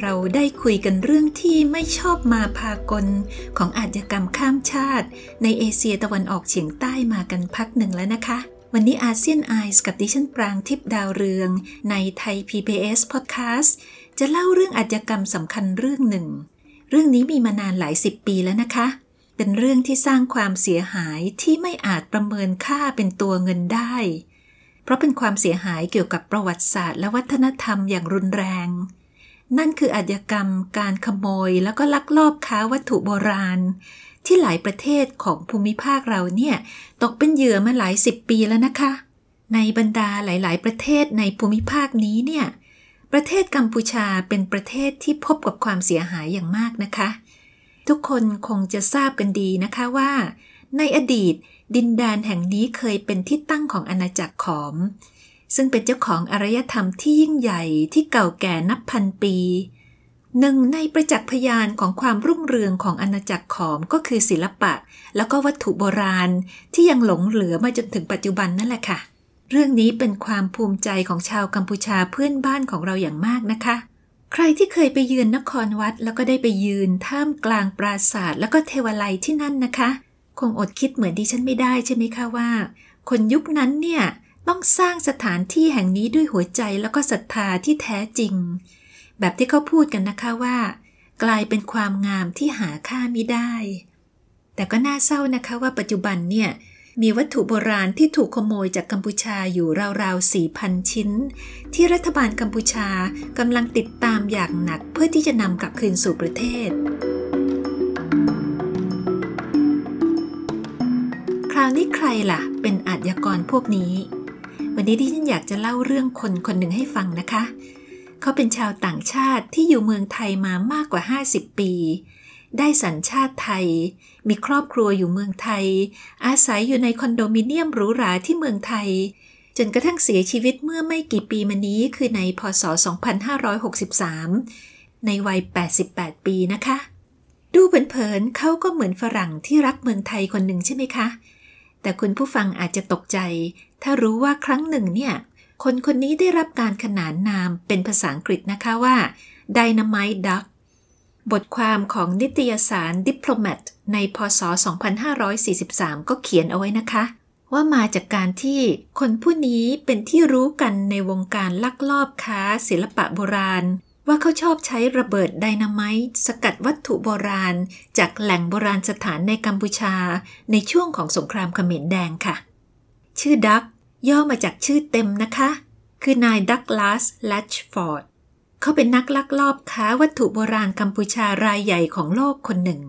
เราได้คุยกันเรื่องที่ไม่ชอบมาพากลของอาชญากรรมข้ามชาติ ในเอเชียตะวันออกเฉียงใต้มากันพักหนึ่งแล้วนะคะ วันนี้อาเซียนไอส์กับดิฉันปรางทิพดาวเรือง ในไทย PBS Podcast จะเล่าเรื่องอาชญากรรมสำคัญเรื่องหนึ่ง เรื่องนี้มีมานานหลายสิบปีแล้วนะคะ เป็นเรื่องที่สร้างความเสียหายที่ไม่อาจประเมินค่าเป็นตัวเงินได้ เพราะเป็นความเสียหายเกี่ยวกับประวัติศาสตร์และวัฒนธรรมอย่างรุนแรง นั่นคืออาชญากรรมการขโมยแล้วก็ลักลอบค้าวัตถุโบราณ ที่หลายประเทศของภูมิภาคเราเนี่ย ตกเป็นเหยื่อมาหลายสิบปีแล้วนะคะ ในบรรดาหลาย ๆ ประเทศในภูมิภาคนี้เนี่ย ประเทศกัมพูชาเป็นประเทศที่พบกับความเสียหายอย่างมากนะคะ ทุกคนคงจะทราบกันดีนะคะว่า ในอดีตดินแดนแห่งนี้เคยเป็นที่ตั้งของอาณาจักรขอม ซึ่งเป็นเจ้าของอารยธรรมที่ยิ่งใหญ่ที่เก่าแก่นับพันปีหนึ่งในประจักษ์พยานของความรุ่งเรืองของอาณาจักรขอมก็คือศิลปะ แล้วก็วัตถุโบราณที่ยังหลงเหลือมาจนถึงปัจจุบันนั่นแหละค่ะ เรื่องนี้เป็นความภูมิใจของชาวกัมพูชาเพื่อนบ้านของเราอย่างมากนะคะ ใครที่เคยไปเยือนนครวัด แล้วก็ได้ไปยืนท่ามกลางปราสาทแล้วก็เทวาลัยที่นั่นนะคะ คงอดคิดเหมือนดิฉันไม่ได้ใช่ไหมคะว่า คนยุคนั้นเนี่ย ต้องสร้างสถานที่แห่งนี้ด้วยหัวใจแล้วก็ศรัทธาที่แท้จริง แบบที่เขาพูดกันนะคะว่า กลายเป็นความงามที่หาค่าไม่ได้ แต่ก็น่าเศร้านะคะว่าปัจจุบันเนี่ยมีวัตถุโบราณที่ถูกขโมยจากกัมพูชาอยู่ราวๆ 4,000 ชิ้น ที่รัฐบาลกัมพูชากำลังติดตามอย่างหนักเพื่อที่จะนำกลับคืนสู่ประเทศ คราวนี้ใครล่ะ เป็นอาชญากรพวกนี้ วันนี้ที่ฉันอยากจะเล่าเรื่องคนคนหนึ่งให้ฟังนะคะ เขาเป็นชาวต่างชาติที่อยู่เมืองไทยมามากกว่า 50 ปี ได้สัญชาติไทย มีครอบครัวอยู่เมืองไทย อาศัยอยู่ในคอนโดมิเนียมหรูหราที่เมืองไทย จนกระทั่งเสียชีวิตเมื่อไม่กี่ปีมานี้คือในพศ 2563 ในวัย 88 ปีนะคะ ดูเผินๆเขาก็เหมือนฝรั่งที่รักเมืองไทยคนหนึ่งใช่ไหมคะ แต่คุณผู้ฟังอาจจะตกใจ ถ้ารู้ว่าครั้งหนึ่งเนี่ย คนคนนี้ได้รับการขนานนามเป็นภาษาอังกฤษนะคะว่า Dynamite Duck บทความของนิตยสาร Diplomat ในพศ 2543 ก็เขียนเอาไว้นะคะ ว่ามาจากการที่คนผู้นี้เป็นที่รู้กันในวงการลักลอบค้าศิลปะโบราณ ว่าเขาชอบใช้ระเบิดไดนาไมต์สกัดวัตถุโบราณ จากแหล่งโบราณสถานในกัมพูชา ในช่วงของสงครามเขมรแดงค่ะ ชื่อดักย่อมาจากชื่อเต็มนะคะ คือนายดักลาสแลชฟอร์ดเขาเป็นนักลักลอบค้าวัตถุโบราณกัมพูชารายใหญ่ของโลกคนหนึ่ง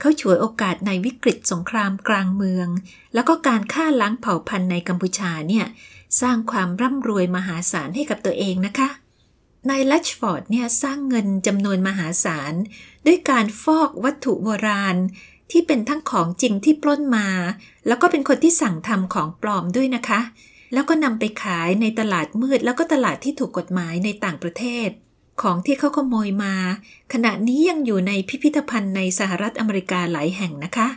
เขาฉวยโอกาสในวิกฤตสงครามกลางเมือง แล้วก็การฆ่าล้างเผ่าพันธุ์ในกัมพูชาเนี่ยสร้างความร่ำรวยมหาศาลให้กับตัวเองนะคะ นายลัชฟอร์ดเนี่ยสร้างเงินจำนวนมหาศาล ด้วยการฟอกวัตถุโบราณ ที่เป็นทั้งของจริงที่ปล้นมา แล้วก็เป็นคนที่สั่งทำของปลอมด้วยนะคะ แล้วก็นำไปขายในตลาดมืด แล้วก็ตลาดที่ถูกกฎหมายในต่างประเทศ ของที่เขาขโมยมา ขณะนี้ยังอยู่ในพิพิธภัณฑ์ในสหรัฐอเมริกาหลายแห่งนะคะ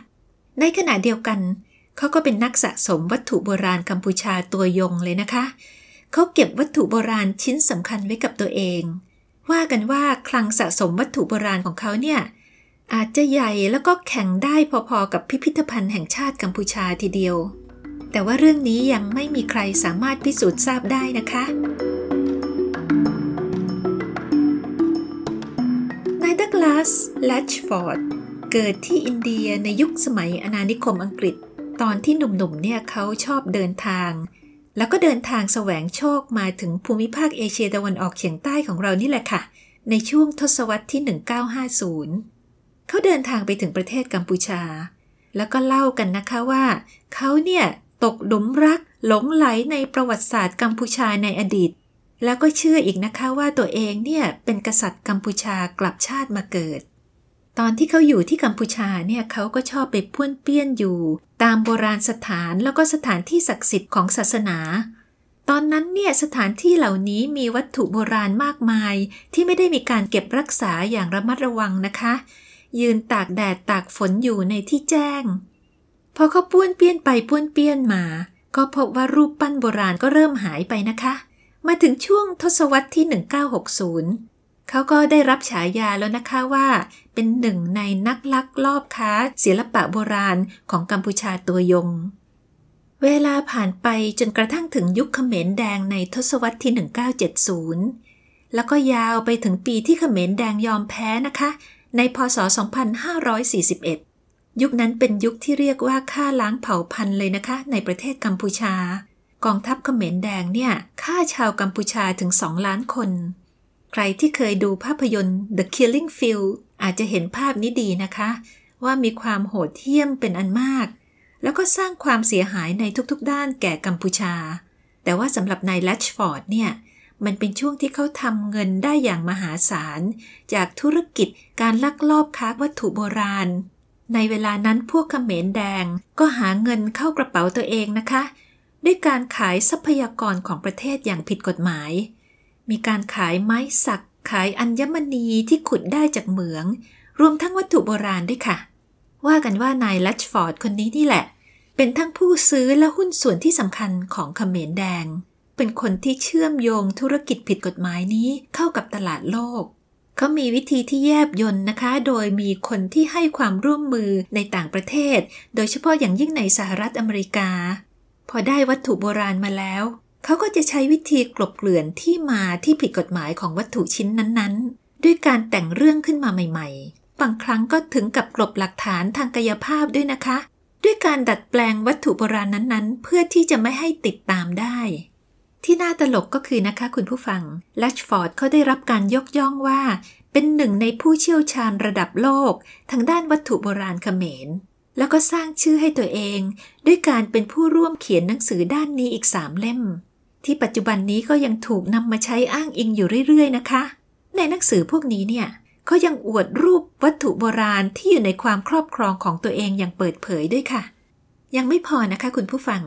ในขณะเดียวกันเขาก็เป็นนักสะสมวัตถุโบราณกัมพูชาตัวยงเลยนะคะเเขาเก็บวัตถุโบราณชิ้นสำคัญไว้กับตัวเอง ว่ากันว่าคลังสะสมวัตถุโบราณของเขาเนี่ย อาจจะใหญ่แล้วก็แข่งได้พอๆกับพิพิธภัณฑ์แห่งชาติกัมพูชาทีเดียว แต่ว่าเรื่องนี้ยังไม่มีใครสามารถพิสูจน์ทราบได้นะคะ นายดักลาสแลชฟอร์ดเกิดที่อินเดียในยุคสมัยอาณานิคมอังกฤษ ตอนที่หนุ่มๆเนี่ยเขาชอบเดินทาง แล้วก็เดินทางแสวงโชคมาถึงภูมิภาคเอเชียตะวันออกเฉียงใต้ของเรานี่แหละค่ะ ในช่วงทศวรรษที่ 1950 เขาเดินทางไปถึงประเทศกัมพูชา แล้วก็เล่ากันนะคะว่า เขาเนี่ยตกหลุมรักหลงไหลในประวัติศาสตร์กัมพูชาในอดีต แล้วก็เชื่ออีกนะคะว่าตัวเองเนี่ยเป็นกษัตริย์กัมพูชากลับชาติมาเกิด ตอนที่เขาอยู่ที่กัมพูชาเนี่ยเขาก็ชอบไปพ้วนเปี้ยนอยู่ ตามโบราณสถานแล้วก็สถานที่ศักดิ์สิทธิ์ของศาสนา ตอนนั้นเนี่ยสถานที่เหล่านี้มีวัตถุโบราณมากมาย ที่ไม่ได้มีการเก็บรักษาอย่างระมัดระวังนะคะ ยืนตากแดดตากฝนอยู่ในที่แจ้ง พอเขาป้วนเปี้ยนไปป้วนเปี้ยนมา ก็พบว่ารูปปั้นโบราณก็เริ่มหายไปนะคะ มาถึงช่วงทศวรรษที่ 1960 เขาก็ได้รับฉายาแล้วนะคะว่า เป็นหนึ่งในนักลักลอบค้าศิลปะโบราณของกัมพูชาตัวยง เวลาผ่านไปจนกระทั่งถึงยุคเขมรแดงในทศวรรษที่ 1970 แล้วก็ยาวไปถึงปีที่เขมรแดงยอมแพ้นะคะ ในพศ 2541 ยุคนั้นเป็นยุคที่เรียกว่าฆ่าล้างเผ่าพันธุ์เลยนะคะ ในประเทศกัมพูชากองทัพเขมรแดงเนี่ยฆ่าชาวกัมพูชาถึงสองล้านคน ใครที่เคยดูภาพยนตร์ The Killing Field อาจจะเห็นภาพนี้ดีนะคะ ว่ามีความโหดเหี้ยมเป็นอันมาก แล้วก็สร้างความเสียหายในทุกๆ ด้านแก่กัมพูชา แต่ว่าสำหรับนายแลชฟอร์ดเนี่ย มันเป็นช่วงที่เขาทำเงินได้อย่างมหาศาล จากธุรกิจการลักลอบค้าวัตถุโบราณ ในเวลานั้นพวกเขมรแดงก็หาเงินเข้ากระเป๋าตัวเองนะคะ ด้วยการขายทรัพยากรของประเทศอย่างผิดกฎหมาย มีการขายไม้สัก ขายอัญมณีที่ขุดได้จากเหมือง รวมทั้งวัตถุโบราณด้วยค่ะ ว่ากันว่านายลัชฟอร์ดคนนี้นี่แหละ เป็นทั้งผู้ซื้อและหุ้นส่วนที่สำคัญของเขมรแดง เป็นคนที่เชื่อมโยงธุรกิจผิดกฎหมายนี้เข้ากับตลาดโลกเขามีวิธีที่แยบยนนะคะ โดยมีคนที่ให้ความร่วมมือในต่างประเทศ โดยเฉพาะอย่างยิ่งในสหรัฐอเมริกา พอได้วัตถุโบราณมาแล้ว เขาก็จะใช้วิธีกลบเกลื่อนที่มาที่ผิดกฎหมายของวัตถุชิ้นนั้นๆ ด้วยการแต่งเรื่องขึ้นมาใหม่ ๆ บางครั้งก็ถึงกับกลบหลักฐานทางกายภาพด้วยนะคะ ด้วยการดัดแปลงวัตถุโบราณนั้นๆ เพื่อที่จะไม่ให้ติดตามได้ ที่น่าตลกก็คือนะคะคุณผู้ฟังแลชฟอร์ดเขาได้รับการยกย่องว่า เป็นหนึ่งในผู้เชี่ยวชาญระดับโลก ทางด้านวัตถุโบราณเขมรแล้วก็สร้างชื่อให้ตัวเอง ด้วยการเป็นผู้ร่วมเขียนหนังสือด้านนี้อีกสามเล่ม ที่ปัจจุบันนี้ก็ยังถูกนำมาใช้อ้างอิงอยู่เรื่อย ๆ นะคะ ในหนังสือพวกนี้เนี่ยเขายังอวดรูปวัตถุโบราณที่อยู่ในความครอบครองของตัวเองอย่างเปิดเผยด้วยค่ะ ยังไม่พอนะคะคุณผู้ฟัง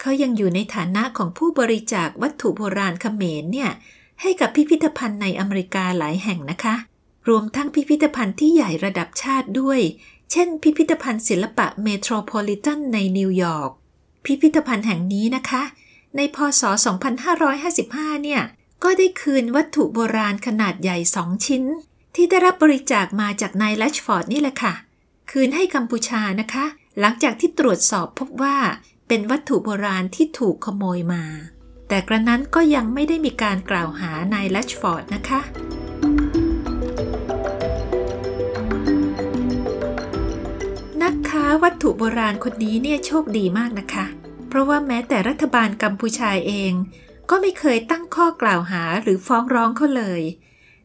เขายังอยู่ในฐานะของผู้บริจาควัตถุโบราณเขมรเนี่ยให้กับพิพิธภัณฑ์ในอเมริกาหลายแห่งนะคะ รวมทั้งพิพิธภัณฑ์ที่ใหญ่ระดับชาติด้วย เช่น พิพิธภัณฑ์ศิลปะเมโทรโพลิแทนในนิวยอร์ก พิพิธภัณฑ์แห่งนี้นะคะ ในพศ 2555 เนี่ย ก็ได้คืนวัตถุโบราณขนาดใหญ่สองชิ้น ที่ได้รับบริจาคมาจากนายแลชฟอร์ดนี่แหละค่ะ คืนให้กัมพูชานะคะ หลังจากที่ตรวจสอบพบว่าเป็นวัตถุโบราณที่ถูกขโมยมา แต่กระนั้นก็ยังไม่ได้มีการกล่าวหานายแลชฟอร์ดนะคะนักค้าวัตถุโบราณคนนี้เนี่ยโชคดีมากนะคะ เพราะว่าแม้แต่รัฐบาลกัมพูชาเอง ก็ไม่เคยตั้งข้อกล่าวหาหรือฟ้องร้องเขาเลย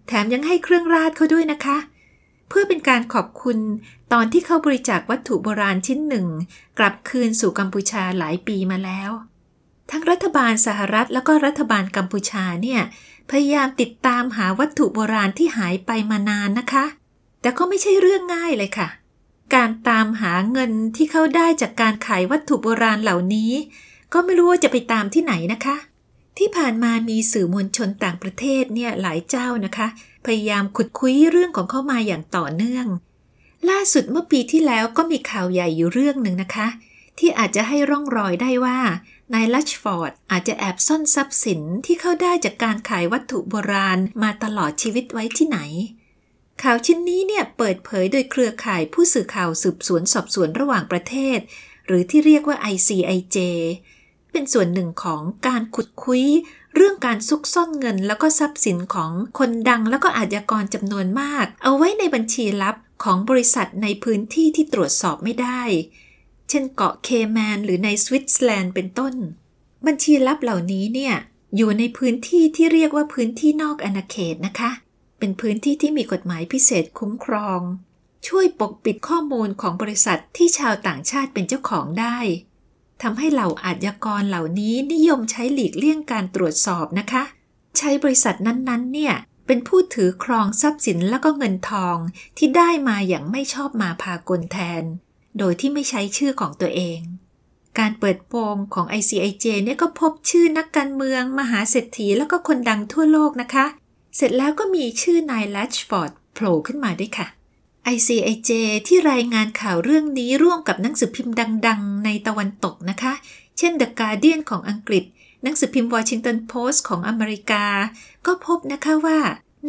แถมยังให้เครื่องราชเขาด้วยนะคะ เพื่อเป็นการขอบคุณตอนที่เขาบริจาควัตถุโบราณชิ้นหนึ่ง กลับคืนสู่กัมพูชาหลายปีมาแล้ว ทั้งรัฐบาลสหรัฐแล้วก็รัฐบาลกัมพูชาเนี่ยพยายามติดตามหาวัตถุโบราณที่หายไปมานานนะคะ แต่ก็ไม่ใช่เรื่องง่ายเลยค่ะ การตามหาเงินที่เขาได้จากการขายวัตถุโบราณเหล่านี้ ก็ไม่รู้ว่าจะไปตามที่ไหนนะคะ ที่ผ่านมามีสื่อมวลชนต่างประเทศเนี่ยหลายเจ้านะคะ พยายามขุดคุยเรื่องของเขามาอย่างต่อเนื่อง ล่าสุดเมื่อปีที่แล้วก็มีข่าวใหญ่อยู่เรื่องหนึ่งนะคะ ที่อาจจะให้ร่องรอยได้ว่านายลัชฟอร์ดอาจจะแอบซ่อนทรัพย์สินที่เขาได้จากการขายวัตถุโบราณมาตลอดชีวิตไว้ที่ไหน ข่าวชิ้นนี้เนี่ยเปิดเผยโดยเครือข่ายผู้สื่อข่าวสืบสวนสอบสวนระหว่างประเทศ หรือที่เรียกว่า ICIJ เป็นส่วนหนึ่งของการขุดคุย เรื่องการซุกซ่อนเงินแล้วก็ทรัพย์สินของคนดังแล้วก็อาชญากรจำนวนมาก เอาไว้ในบัญชีลับของบริษัทในพื้นที่ที่ตรวจสอบไม่ได้ เช่นเกาะเคแมนหรือในสวิตเซอร์แลนด์เป็นต้น บัญชีลับเหล่านี้เนี่ยอยู่ในพื้นที่ที่เรียกว่าพื้นที่นอกอาณาเขตนะคะ เป็นพื้นที่ที่มีกฎหมายพิเศษคุ้มครอง ช่วยปกปิดข้อมูลของบริษัทที่ชาวต่างชาติเป็นเจ้าของได้ทำให้เหล่าอาชญากรเหล่านี้นิยมใช้หลีกเลี่ยงการตรวจสอบนะคะ ใช้บริษัทนั้นๆ เนี่ยเป็นผู้ถือครองทรัพย์สินแล้วก็เงินทองที่ได้มาอย่างไม่ชอบมาพากลแทน โดยที่ไม่ใช้ชื่อของตัวเอง การเปิดโปงของ ICIJ เนี่ยก็พบชื่อนักการเมือง มหาเศรษฐีแล้วก็คนดังทั่วโลกนะคะ เสร็จแล้วก็มีชื่อนายลัชฟอร์ดโผล่ขึ้นมาด้วยค่ะ ICIJ ที่รายงานข่าวเรื่องนี้ร่วมกับหนังสือพิมพ์ดัง ๆ ในตะวันตกนะคะ เช่น The Guardian ของอังกฤษ หนังสือพิมพ์ Washington Post ของอเมริกา ก็พบนะคะว่า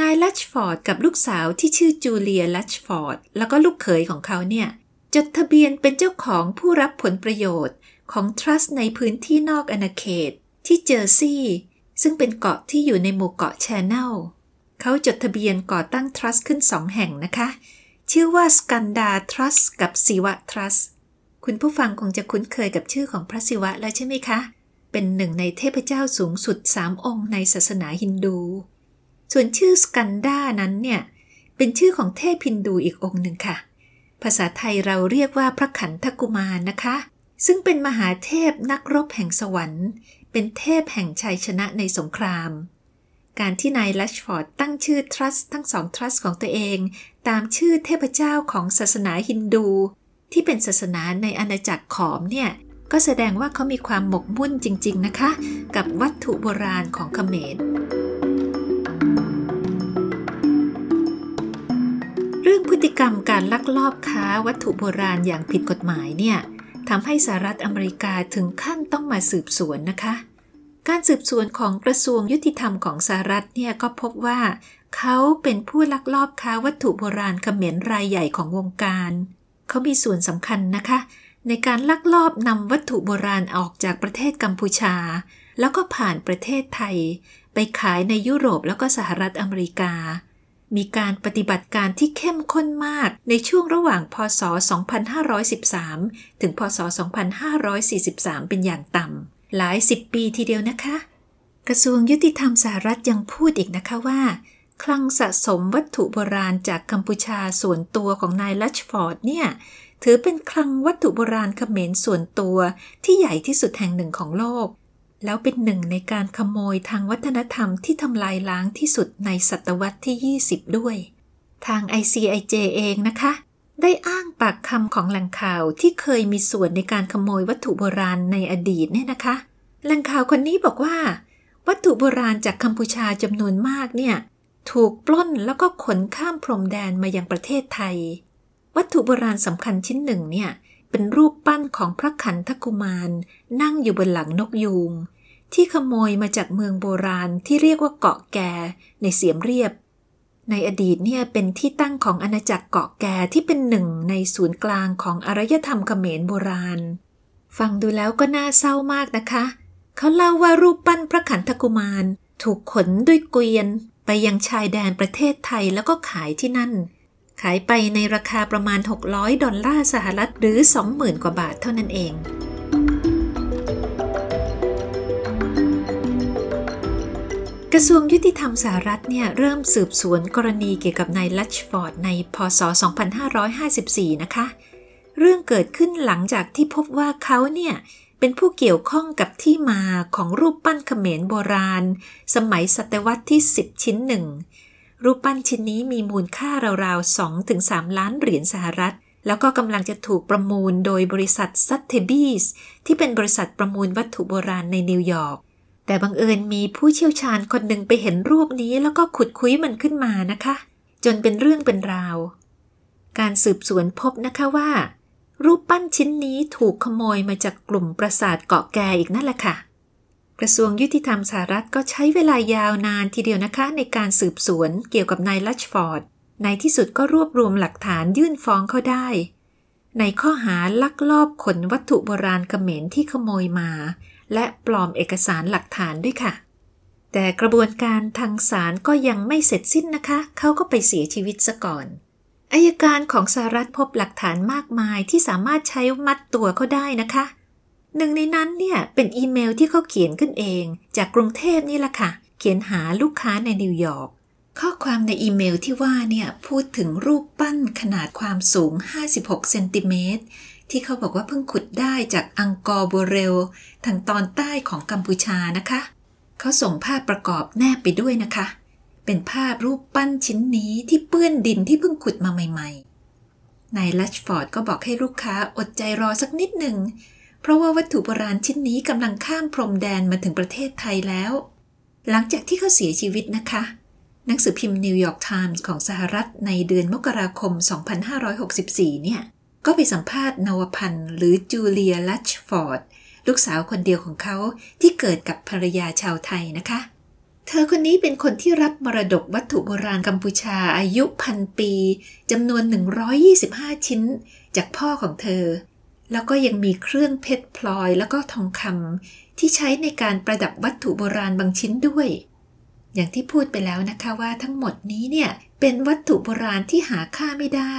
นายลัชฟอร์ดกับลูกสาวที่ชื่อจูเลียลัชฟอร์ดแล้วก็ลูกเขยของเขาเนี่ย จดทะเบียนเป็นเจ้าของผู้รับผลประโยชน์ของทรัสต์ในพื้นที่นอกอาณาเขตที่เจอร์ซีย์ ซึ่งเป็นเกาะที่อยู่ในหมู่เกาะแชนแนลเขาจดทะเบียนก่อตั้งทรัสต์ขึ้นสองแห่งนะคะ ชื่อว่าสกันดาทรัสกับศิวะทรัสคุณผู้ฟังคงจะคุ้นเคยกับชื่อของพระศิวะแล้วใช่ไหมคะ เป็นหนึ่งในเทพเจ้าสูงสุดสามองค์ในศาสนาฮินดู ส่วนชื่อสกันดานั้นเนี่ย เป็นชื่อของเทพฮินดูอีกองค์หนึ่งค่ะ ภาษาไทยเราเรียกว่าพระขันธกุมารนะคะ ซึ่งเป็นมหาเทพนักรบแห่งสวรรค์ เป็นเทพแห่งชัยชนะในสงคราม การที่นายลัชฟอร์ดตั้งชื่อทรัสทั้งสองทรัสของตัวเอง ตามชื่อเทพเจ้าของศาสนาฮินดู ที่เป็นศาสนาในอาณาจักรขอมเนี่ย ก็แสดงว่าเขามีความหมกมุ่นจริง ๆนะคะ กับวัตถุโบราณของเขมรเรื่องพฤติกรรมการลักลอบค้าวัตถุโบราณอย่างผิดกฎหมายเนี่ย ทำให้สหรัฐอเมริกาถึงขั้นต้องมาสืบสวนนะคะ การสืบสวนของกระทรวงยุติธรรมของสหรัฐเนี่ยก็พบว่า เขาเป็นผู้ลักลอบค้าวัตถุโบราณเขมรรายใหญ่ของวงการ เขามีส่วนสำคัญนะคะ ในการลักลอบนำวัตถุโบราณออกจากประเทศกัมพูชา แล้วก็ผ่านประเทศไทย ไปขายในยุโรปแล้วก็สหรัฐอเมริกา มีการปฏิบัติการที่เข้มข้นมากในช่วงระหว่าง พศ 2513 ถึง พศ 2543 เป็นอย่างต่ำหลายสิบปีทีเดียวนะคะ กระทรวงยุติธรรมสหรัฐยังพูดอีกนะคะว่า คลังสะสมวัตถุโบราณจากกัมพูชาส่วนตัวของนายลัชฟอร์ดเนี่ย ถือเป็นคลังวัตถุโบราณเขมรส่วนตัวที่ใหญ่ที่สุดแห่งหนึ่งของโลก แล้วเป็นหนึ่งในการขโมยทางวัฒนธรรมที่ทำลายล้างที่สุดในศตวรรษที่ 20 ด้วย ทาง ICIJ เองนะคะ ได้อ้างปากคำของแหล่งข่าวที่เคยมีส่วนในการขโมยวัตถุโบราณในอดีตเนี่ยนะคะแหล่งข่าวคนนี้บอกว่า วัตถุโบราณจากกัมพูชาจำนวนมากเนี่ยถูกปล้นแล้วก็ขนข้ามพรมแดนมายังประเทศไทย วัตถุโบราณสำคัญชิ้นหนึ่งเนี่ยเป็นรูปปั้นของพระขันธกุมาร นั่งอยู่บนหลังนกยูง ที่ขโมยมาจากเมืองโบราณที่เรียกว่าเกาะแกในเสียมเรียบ ในอดีตเนี่ยเป็นที่ตั้งของอาณาจักรเกาะแก่ที่เป็นหนึ่งในศูนย์กลางของอารยธรรมเขมรโบราณ ฟังดูแล้วก็น่าเศร้ามากนะคะ เขาเล่าว่ารูปปั้นพระขันธกุมาร ถูกขนด้วยเกวียน ไปยังชายแดนประเทศไทยแล้วก็ขายที่นั่น ขายไปในราคาประมาณ 600 ดอลลาร์สหรัฐหรือ 20,000 กว่าบาทเท่านั้นเอง กระทรวงยุติธรรมสหรัฐเนี่ยเริ่มสืบสวนกรณีเกี่ยวกับนายลัชฟอร์ดในพศ 2554 นะคะ เรื่องเกิดขึ้นหลังจากที่พบว่าเขาเนี่ยเป็นผู้เกี่ยวข้องกับที่มาของรูปปั้นเขมรโบราณ สมัยศตวรรษที่ 10 ชิ้นหนึ่ง รูปปั้นชิ้นนี้มีมูลค่าราวๆ 2-3 ล้านเหรียญสหรัฐ แล้วก็กำลังจะถูกประมูลโดยบริษัทซัตเทบีสที่เป็นบริษัทประมูลวัตถุโบราณในนิวยอร์ก แต่บังเอิญมีผู้เชี่ยวชาญคนหนึ่งไปเห็นรูปนี้แล้วก็ขุดคุ้ยมันขึ้นมานะคะ จนเป็นเรื่องเป็นราว การสืบสวนพบนะคะว่า รูปปั้นชิ้นนี้ถูกขโมยมาจากกลุ่มประสาทเกาะแกอีกนั่นแหละค่ะ กระทรวงยุติธรรมสหรัฐก็ใช้เวลายาวนานทีเดียวนะคะ ในการสืบสวนเกี่ยวกับนายลัชฟอร์ดในที่สุดก็รวบรวมหลักฐานยื่นฟ้องเขาได้ ในข้อหาลักลอบขนวัตถุโบราณเขมรที่ขโมยมา และปลอมเอกสารหลักฐานด้วยค่ะ แต่กระบวนการทางศาลก็ยังไม่เสร็จสิ้นนะคะ เขาก็ไปเสียชีวิตซะก่อนอายการของสหรัฐพบหลักฐานมากมายที่สามารถใช้มัดตัวเขาได้นะคะ หนึ่งในนั้นเนี่ยเป็นอีเมลที่เขาเขียนขึ้นเอง จากกรุงเทพนี่แหละค่ะ เขียนหาลูกค้าในนิวยอร์กข้อความในอีเมลที่ว่าเนี่ยพูดถึงรูปปั้นขนาดความสูง 56 เซนติเมตร ที่เขาบอกว่าเพิ่งขุดได้จากอังกอร์โบเรล ทางตอนใต้ของกัมพูชานะคะเขเขาส่งภาพประกอบแนบไปด้วยนะคะ เป็นภาพรูปปั้นชิ้นนี้ที่เปื้อนดินที่เพิ่งขุดมาใหม่ๆ นายลัชฟอร์ดก็บอกให้ลูกค้าอดใจรอสักนิดหนึ่ง เพราะว่าวัตถุโบราณชิ้นนี้กำลังข้ามพรมแดนมาถึงประเทศไทยแล้ว หลังจากที่เขาเสียชีวิตนะคะหนังสือพิมพ์นิวยอร์กไทมส์ของสหรัฐในเดือนมกราคม 2564 เนี่ย ก็ไปสัมภาษณ์นวพันธ์หรือจูเลียลัชฟอร์ด ลูกสาวคนเดียวของเขาที่เกิดกับภรรยาชาวไทยนะคะ เธอคนนี้เป็นคนที่รับมรดกวัตถุโบราณกัมพูชาอายุพันปีจำนวน 125 ชิ้น จากพ่อของเธอ แล้วก็ยังมีเครื่องเพชรพลอยแล้วก็ทองคำที่ใช้ในการประดับวัตถุโบราณบางชิ้นด้วย อย่างที่พูดไปแล้วนะคะว่าทั้งหมดนี้เนี่ยเป็นวัตถุโบราณที่หาค่าไม่ได้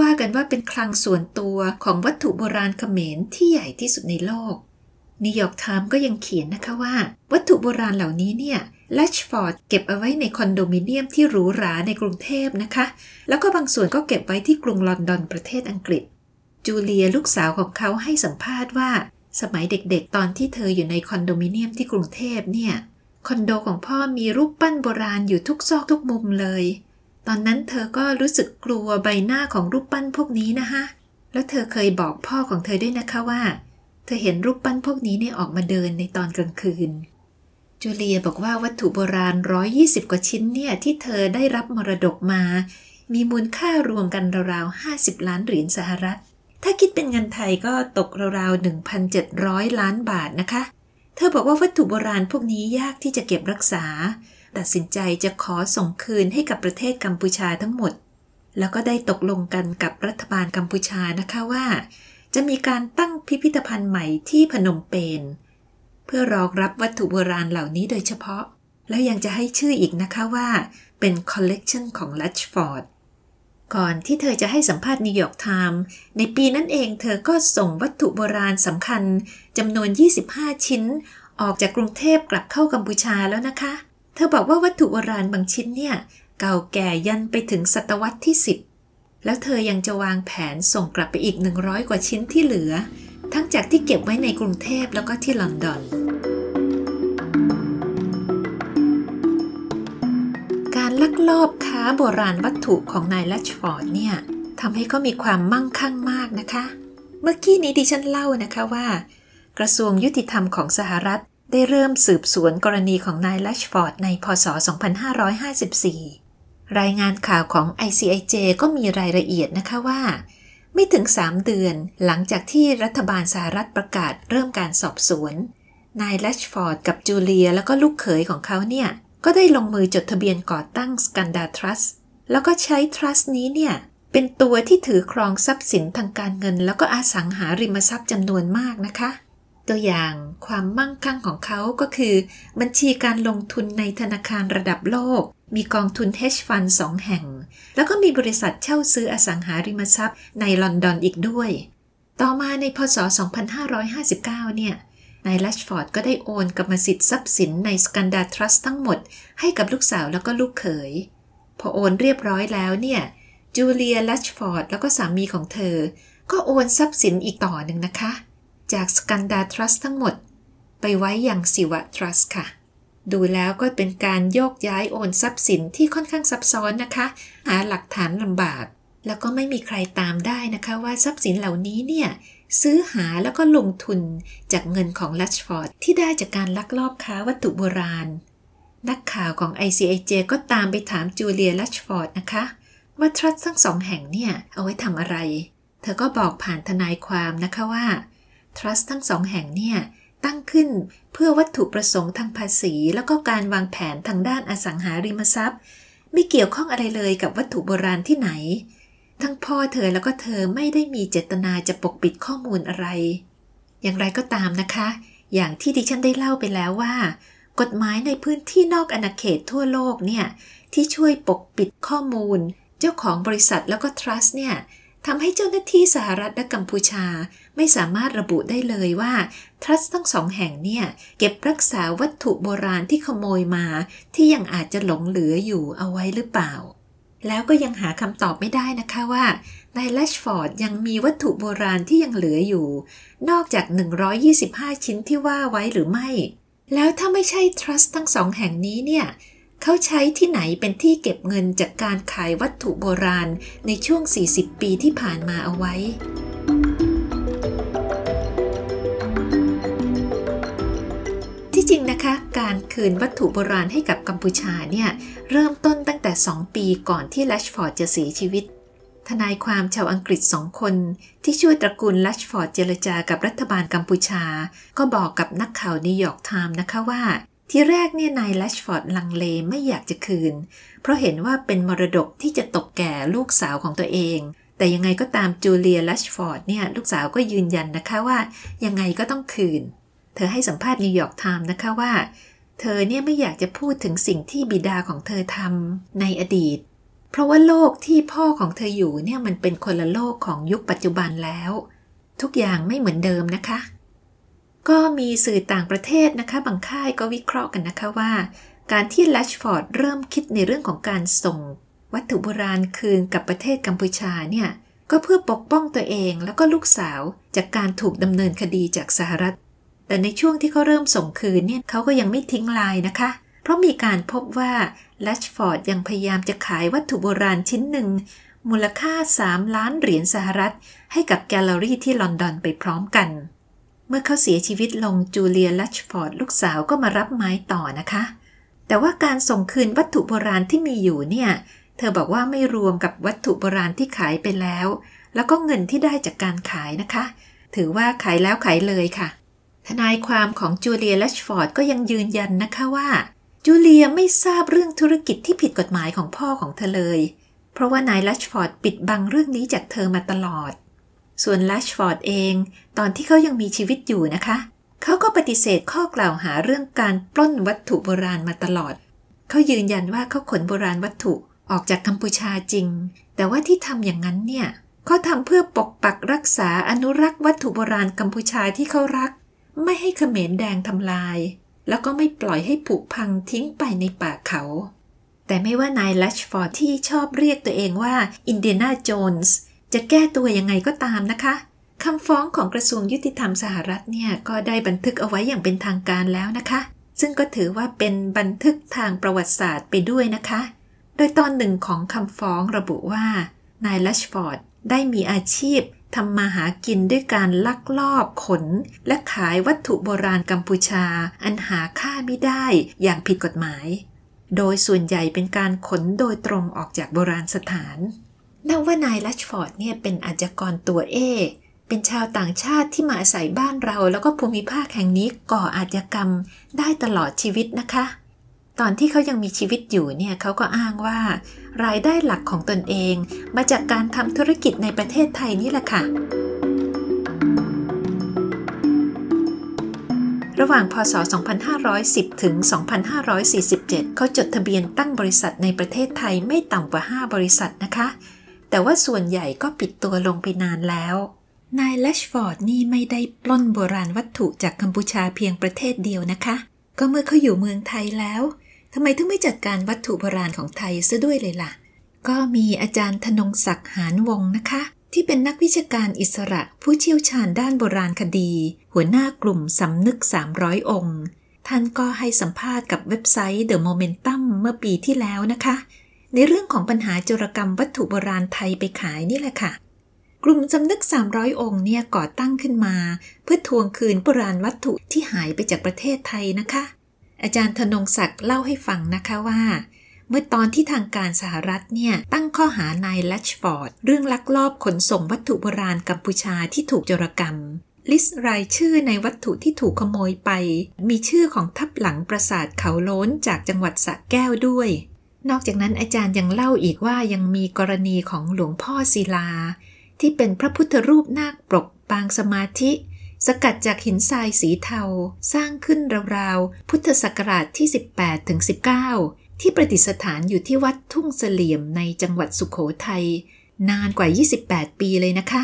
ว่ากันว่าเป็นคลังส่วนตัวของวัตถุโบราณเขมรที่ใหญ่ที่สุดในโลกนิวยอร์กไทม์ก็ยังเขียนนะคะว่า วัตถุโบราณเหล่านี้เนี่ยลัชฟอร์ดเก็บเอาไว้ในคอนโดมิเนียมที่หรูหราในกรุงเทพนะคะ แล้วก็บางส่วนก็เก็บไว้ที่กรุงลอนดอนประเทศอังกฤษ จูเลียลูกสาวของเขาให้สัมภาษณ์ว่า สมัยเด็กๆ ตอนที่เธออยู่ในคอนโดมิเนียมที่กรุงเทพเนี่ยคอนโดของพ่อมีรูปปั้นโบราณอยู่ทุกซอกทุกมุมเลย ตอนนั้นเธอก็รู้สึกกลัวใบหน้าของรูปปั้นพวกนี้นะคะแล้วเธอเคยบอกพ่อของเธอด้วยนะคะว่า เธอเห็นรูปปั้นพวกนี้เนี่ยออกมาเดินในตอนกลางคืน จูเลียบอกว่าวัตถุโบราณ 120 กว่าชิ้นเนี่ยที่เธอได้รับมรดกมา มีมูลค่ารวมกันราวๆ 50 ล้านเหรียญสหรัฐ ถ้าคิดเป็นเงินไทยก็ตกราวๆ 1,700 ล้านบาทนะคะ เธอบอกว่าวัตถุโบราณพวกนี้ยากที่จะเก็บรักษา ตัดสินใจจะขอส่งคืนให้กับประเทศกัมพูชาทั้งหมด แล้วก็ได้ตกลงกันกับรัฐบาลกัมพูชานะคะว่า จะมีการตั้งพิพิธภัณฑ์ใหม่ที่พนมเปญเพื่อรองรับวัตถุโบราณเหล่านี้โดยเฉพาะ แล้วยังจะให้ชื่ออีกนะคะว่า เป็นคอลเลกชันของลัชฟอร์ดก่อนที่เธอจะให้สัมภาษณ์นิวยอร์กไทม์ในปีนั้นเองเธอก็ส่งวัตถุโบราณสำคัญจำนวน 25 ชิ้น ออกจากกรุงเทพกลับเข้ากัมพูชาแล้วนะคะ เธอบอกว่าวัตถุโบราณบางชิ้นเนี่ย เก่าแก่ยันไปถึงศตวรรษที่ 10 แล้วเธอยังจะวางแผนส่งกลับไปอีก 100 กว่าชิ้นที่เหลือ ทั้งจากที่เก็บไว้ในกรุงเทพแล้วก็ที่ลอนดอน การลักลอบค้าโบราณวัตถุของนายลัชฟอร์ดเนี่ยทำให้เขามีความมั่งคั่งมากนะคะ เมื่อกี้นี้ดิฉันเล่านะคะว่า กระทรวงยุติธรรมของสหรัฐ ได้เริ่มสืบสวนกรณีของนายลัชฟอร์ดในพศ 2554 รายงานข่าวของ ICIJ ก็มีรายละเอียดนะคะว่า ไม่ถึง 3 เดือนหลังจากที่รัฐบาลสหรัฐประกาศเริ่มการสอบสวน นายลัชฟอร์ดกับจูเลียแล้วก็ลูกเขยของเขาเนี่ย ก็ได้ลงมือจดทะเบียนก่อตั้งสกันดาทรัสแล้วก็ใช้ทรัสนี้เนี่ยเป็นตัวที่ถือครองทรัพย์สินทางการเงิน แล้วก็อสังหาริมทรัพย์จำนวนมากนะคะ ตัวอย่างความมั่งคั่งของเขาก็คือ บัญชีการลงทุนในธนาคารระดับโลก มีกองทุน hedge fund สองแห่ง แล้วก็มีบริษัทเช่าซื้ออสังหาริมทรัพย์ในลอนดอนอีกด้วย ต่อมาในพศ 2559 เนี่ยนายลัชฟอร์ดก็ได้โอนกรรมสิทธิ์ทรัพย์สินในสกันดาทรัสทั้งหมด ให้กับลูกสาวแล้วก็ลูกเขย พอโอนเรียบร้อยแล้วเนี่ย จูเลียลัชฟอร์ดแล้วก็สามีของเธอ ก็โอนทรัพย์สินอีกต่อหนึ่งนะคะ จากสกันดาทรัสทั้งหมด ไปไว้อย่างสิวะทรัสค่ะ ดูแล้วก็เป็นการโยกย้ายโอนทรัพย์สินที่ค่อนข้างซับซ้อนนะคะ หาหลักฐานลำบาก แล้วก็ไม่มีใครตามได้นะคะว่าทรัพย์สินเหล่านี้เนี่ยซื้อหาแล้วก็ลงทุนจากเงินของลัชฟอร์ดที่ได้จากการลักลอบค้าวัตถุโบราณ นักข่าวของ ICIJ ก็ตามไปถามจูเลียลัชฟอร์ดนะคะ ว่าทรัสทั้งสองแห่งเนี่ยเอาไว้ทำอะไร เธอก็บอกผ่านทนายความนะคะว่า ทรัสต์ทั้งสองแห่งเนี่ยตั้งขึ้นเพื่อวัตถุประสงค์ทางภาษี แล้วก็การวางแผนทางด้านอสังหาริมทรัพย์ ไม่เกี่ยวข้องอะไรเลยกับวัตถุโบราณที่ไหน ทั้งพ่อเธอแล้วก็เธอไม่ได้มีเจตนาจะปกปิดข้อมูลอะไร อย่างไรก็ตามนะคะ อย่างที่ดิฉันได้เล่าไปแล้วว่า กฎหมายในพื้นที่นอกอาณาเขตทั่วโลกเนี่ยที่ช่วยปกปิดข้อมูล เจ้าของบริษัทแล้วก็ทรัสต์เนี่ย ทำให้เจ้าหน้าที่สหรัฐและกัมพูชาไม่สามารถระบุได้เลยว่าทรัสต์ทั้งสองแห่งเนี่ย เก็บรักษาวัตถุโบราณที่ขโมยมา ที่ยังอาจจะหลงเหลืออยู่เอาไว้หรือเปล่า แล้วก็ยังหาคำตอบไม่ได้นะคะว่านายแลชฟอร์ดยังมีวัตถุโบราณที่ยังเหลืออยู่ นอกจาก 125 ชิ้นที่ว่าไว้หรือไม่ แล้วถ้าไม่ใช่ trust ทั้งสองแห่งนี้เนี่ย เขาใช้ที่ไหนเป็นที่เก็บเงินจากการขายวัตถุโบราณในช่วง 40 ปีที่ผ่านมาเอาไว้ ที่จริงนะคะ การคืนวัตถุโบราณให้กับกัมพูชาเนี่ย เริ่มต้นตั้งแต่ 2 ปีก่อนที่แลชฟอร์ดจะเสียชีวิต ทนายความชาวอังกฤษสองคน ที่ช่วยตระกูลแลชฟอร์ดเจรจากับรัฐบาลกัมพูชา ก็บอกกับนักข่าวนิวยอร์กไทม์นะคะว่า ทีแรกเนี่ยนายแลชฟอร์ดลังเลไม่อยากจะคืน เพราะเห็นว่าเป็นมรดกที่จะตกแก่ลูกสาวของตัวเอง แต่ยังไงก็ตามจูเลียแลชฟอร์ดเนี่ยลูกสาวก็ยืนยันนะคะว่ายังไงก็ต้องคืน เธอให้สัมภาษณ์นิวยอร์กไทม์นะคะว่า เธอเนี่ยไม่อยากจะพูดถึงสิ่งที่บิดาของเธอทำในอดีต เพราะว่าโลกที่พ่อของเธออยู่เนี่ยมันเป็นคนละโลกของยุคปัจจุบันแล้ว ทุกอย่างไม่เหมือนเดิมนะคะ ก็มีสื่อต่างประเทศนะคะ บางค่ายก็วิเคราะห์กันนะคะว่า การที่แลชฟอร์ดเริ่มคิดในเรื่องของการส่งวัตถุโบราณคืนกับประเทศกัมพูชาเนี่ย ก็เพื่อปกป้องตัวเองแล้วก็ลูกสาวจากการถูกดำเนินคดีจากสหรัฐ แต่ในช่วงที่เขาเริ่มส่งคืนเนี่ยเขาก็ยังไม่ทิ้งลายนะคะ เพราะมีการพบว่าแลชฟอร์ดยังพยายามจะขายวัตถุโบราณชิ้นหนึ่ง มูลค่า 3 ล้านเหรียญสหรัฐ ให้กับแกลเลอรี่ที่ลอนดอนไปพร้อมกัน เมื่อเขาเสียชีวิตลงจูเลียลัชฟอร์ดลูกสาวก็มารับไม้ต่อนะคะ แต่ว่าการส่งคืนวัตถุโบราณที่มีอยู่เนี่ย เธอบอกว่าไม่รวมกับวัตถุโบราณที่ขายไปแล้ว แล้วก็เงินที่ได้จากการขายนะคะ ถือว่าขายแล้วขายเลยค่ะ ทนายความของจูเลียลัชฟอร์ดก็ยังยืนยันนะคะว่าจูเลียไม่ทราบเรื่องธุรกิจที่ผิดกฎหมายของพ่อของเธอเลย เพราะว่านายลัชฟอร์ดปิดบังเรื่องนี้จากเธอมาตลอด ส่วนลัชฟอร์ดเอง ตอนที่เขายังมีชีวิตอยู่นะคะ เขาก็ปฏิเสธข้อกล่าวหาเรื่องการปล้นวัตถุโบราณมาตลอด เขายืนยันว่าเขาขนโบราณวัตถุออกจากกัมพูชาจริง แต่ว่าที่ทำอย่างนั้นเนี่ยเขาทำเพื่อปกปักรักษาอนุรักษ์วัตถุโบราณกัมพูชาที่เขารัก ไม่ให้เขมรแดงทำลาย แล้วก็ไม่ปล่อยให้ผุพังทิ้งไปในป่าเขา แต่ไม่ว่านายลัชฟอร์ดที่ชอบเรียกตัวเองว่าอินเดียนาโจนส์ จะแก้ตัวยังไงก็ตามนะคะคำฟ้องของกระทรวงยุติธรรมสหรัฐเนี่ยก็ได้บันทึกเอาไว้อย่างเป็นทางการแล้วนะคะ ซึ่งก็ถือว่าเป็นบันทึกทางประวัติศาสตร์ไปด้วยนะคะ โดยตอนหนึ่งของคำฟ้องระบุว่านายลัชฟอร์ดได้มีอาชีพทำมาหากินด้วยการลักลอบขน และขายวัตถุโบราณกัมพูชา อันหาค่าไม่ได้อย่างผิดกฎหมาย โดยส่วนใหญ่เป็นการขนโดยตรงออกจากโบราณสถาน นับว่านายลัชฟอร์ดเนี่ยเป็นอาชญากรตัวเอ เป็นชาวต่างชาติที่มาอาศัยบ้านเรา แล้วก็ภูมิภาคแห่งนี้ก่ออาชญากรรมได้ตลอดชีวิตนะคะ ตอนที่เขายังมีชีวิตอยู่เนี่ยเขาก็อ้างว่า รายได้หลักของตนเอง มาจากการทำธุรกิจในประเทศไทยนี่แหละค่ะระหว่างพศ 2510 ถึง 2547 เขาจดทะเบียนตั้งบริษัทในประเทศไทยไม่ต่ำกว่า 5 บริษัทนะคะ แต่ว่าส่วนใหญ่ก็ปิดตัวลงไปนานแล้ว นายแลชฟอร์ดนี่ไม่ได้ปล้นโบราณวัตถุจากกัมพูชาเพียงประเทศเดียวนะคะ ก็เมื่อเขาอยู่เมืองไทยแล้วทำไมถึงไม่จัดการวัตถุโบราณของไทยซะด้วยเลยล่ะ ก็มีอาจารย์ธนงศักดิ์หานวงนะคะ ที่เป็นนักวิชาการอิสระผู้เชี่ยวชาญด้านโบราณคดี หัวหน้ากลุ่มสำนึก 300 องค์ ท่านก็ให้สัมภาษณ์กับเว็บไซต์ The Momentum เมื่อปีที่แล้วนะคะ ในเรื่องของปัญหาจุรกรรมวัตถุโบราณไทยไปขายนี่แหละค่ะ กลุ่มจำนึก 300 องค์เนี่ยก่อตั้งขึ้นมา เพื่อทวงคืนโบราณวัตถุที่หายไปจากประเทศไทยนะคะ อาจารย์ธนงศักดิ์เล่าให้ฟังนะคะว่า เมื่อตอนที่ทางการสหรัฐเนี่ยตั้งข้อหานายแลชฟอร์ดเรื่องลักลอบขนส่งวัตถุโบราณกัมพูชาที่ถูกจรกรรมลิสต์รายชื่อในวัตถุที่ถูกขโมยไป มีชื่อของทับหลังปราสาทเขาโล้นจากจังหวัดสระแก้วด้วย นอกจากนั้นอาจารย์ยังเล่าอีกว่ายังมีกรณีของหลวงพ่อศิลา ที่เป็นพระพุทธรูปนาคปรกปางสมาธิ สกัดจากหินทรายสีเทา สร้างขึ้นราวๆ พุทธศักราชที่ 18ถึง19ที่ประดิษฐานอยู่ที่วัดทุ่งเสลี่ยมในจังหวัดสุขโขทัยนานกว่า 28 ปีเลยนะคะ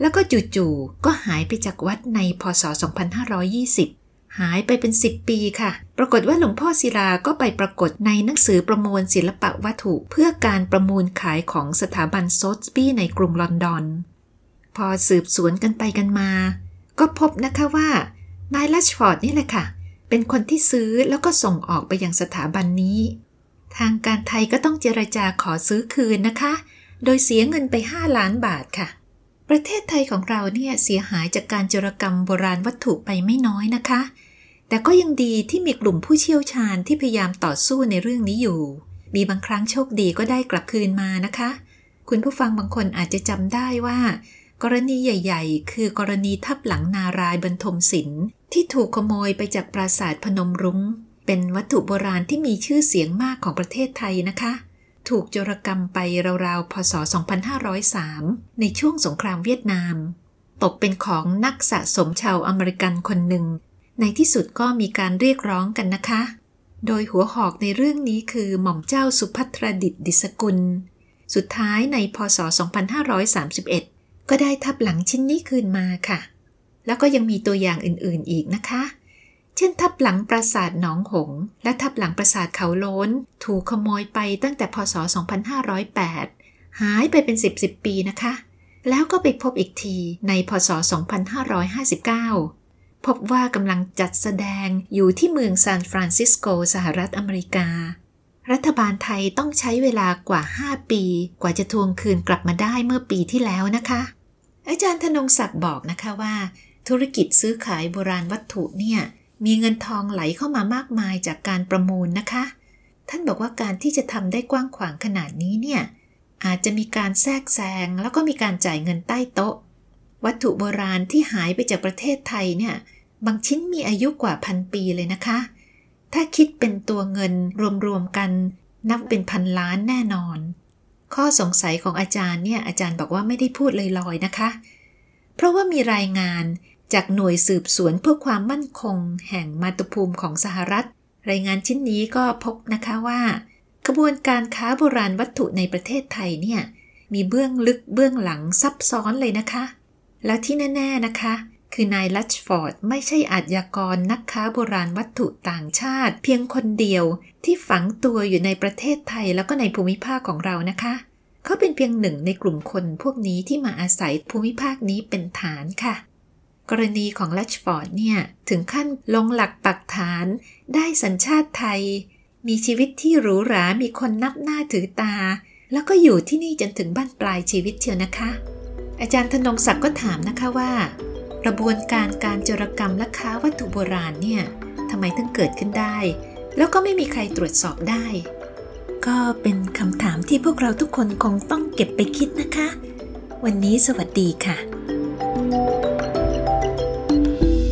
แล้วก็จู่ๆก็หายไปจากวัดในพศ 2520 หายไปเป็นสิบปีค่ะ ปรากฏว่าหลวงพ่อศิลาก็ไปปรากฏในหนังสือประมวลศิลปะวัตถุ เพื่อการประมูลขายของสถาบันโซสบี้ในกรุงลอนดอน พอสืบสวนกันไปกันมา ก็พบนะคะว่านายลัชฟอร์ดนี่แหละค่ะ เป็นคนที่ซื้อแล้วก็ส่งออกไปยังสถาบันนี้ ทางการไทยก็ต้องเจรจาขอซื้อคืนนะคะ โดยเสียเงินไป 5 ล้านบาทค่ะ ประเทศไทยของเราเนี่ยเสียหายจากการจรกรรมโบราณวัตถุไปไม่น้อยนะคะ แต่ก็ยังดีที่มีกลุ่มผู้เชี่ยวชาญที่พยายามต่อสู้ในเรื่องนี้อยู่ มีบางครั้งโชคดีก็ได้กลับคืนมานะคะ คุณผู้ฟังบางคนอาจจะจำได้ว่า กรณีใหญ่ ๆ คือกรณีทับหลังนารายบรรทมศิลป์ที่ถูกขโมยไปจากปราสาทพนมรุง้ง เป็นวัตถุโบราณที่มีชื่อเสียงมากของประเทศไทยนะคะ ถูกโจรกรรมไปราวๆ พศ 2503 ในช่วงสงครามเวียดนาม ตกเป็นของนักสะสมชาวอเมริกันคนหนึ่ง ในที่สุดก็มีการเรียกร้องกันนะคะ โดยหัวหอกในเรื่องนี้คือหม่อมเจ้าสุภัทรดิตดิสกุล สุดท้ายในพศ 2531 ก็ได้ทับหลังชิ้นนี้คืนมาค่ะ แล้วก็ยังมีตัวอย่างอื่นๆอีกนะคะ ช่นทับหลังปราสาทหนองหง และทับหลังปราสาทเขาโล้น ถูกขโมยไปตั้งแต่พศ 2508 หายไปเป็น 10 10 ปีนะคะ แล้วก็ไปพบอีกทีในพศ 2559 พบว่ากำลังจัดแสดงอยู่ที่เมืองซานฟรานซิสโก สหรัฐอเมริกา รัฐบาลไทยต้องใช้เวลากว่า 5 ปี กว่าจะทวงคืนกลับมาได้เมื่อปีที่แล้วนะคะ อาจารย์ธนงศักดิ์บอกนะคะว่า ธุรกิจซื้อขายโบราณวัตถุเนี่ย มีเงินทองไหลเข้ามามากมายจากการประมูลนะคะ ท่านบอกว่าการที่จะทำได้กว้างขวางขนาดนี้เนี่ยอาจจะมีการแทรกแซงแล้วก็มีการจ่ายเงินใต้โต๊ะ วัตถุโบราณที่หายไปจากประเทศไทยเนี่ยบางชิ้นมีอายุกว่าพันปีเลยนะคะ ถ้าคิดเป็นตัวเงินรวมๆกันนับเป็นพันล้านแน่นอน ข้อสงสัยของอาจารย์เนี่ยอาจารย์บอกว่าไม่ได้พูดลอยๆนะคะ เพราะว่ามีรายงาน จากหน่วยสืบสวนเพื่อความมั่นคง แห่งมาตุภูมิของสหรัฐ รายงานชิ้นนี้ก็พบนะคะว่า กระบวนการค้าโบราณวัตถุในประเทศไทยเนี่ยมีเบื้องลึกเบื้องหลังซับซ้อนเลยนะคะ แล้วที่แน่ ๆนะคะ คือนายลัชฟอร์ดไม่ใช่อาชญากรนักค้าโบราณวัตถุต่างชาติ เพียงคนเดียวที่ฝังตัวอยู่ในประเทศไทยแล้วก็ในภูมิภาคของเรานะคะ เขาเป็นเพียงหนึ่งในกลุ่มคนพวกนี้ที่มาอาศัยภูมิภาคนี้เป็นฐานค่ะ กรณีของลัชฟอร์ดเนี่ย ถึงขั้นลงหลักปักฐาน ได้สัญชาติไทย มีชีวิตที่หรูหรา มีคนนับหน้าถือตา แล้วก็อยู่ที่นี่จนถึงบ้านปลายชีวิตเชียวนะคะ อาจารย์ธนงศักดิ์ก็ถามนะคะว่ากระบวนการการจรกรรมและค้าวัตถุโบราณเนี่ยทำไมถึงเกิดขึ้นได้ แล้วก็ไม่มีใครตรวจสอบได้ ก็เป็นคำถามที่พวกเราทุกคนคงต้องเก็บไปคิดนะคะ วันนี้สวัสดีค่ะ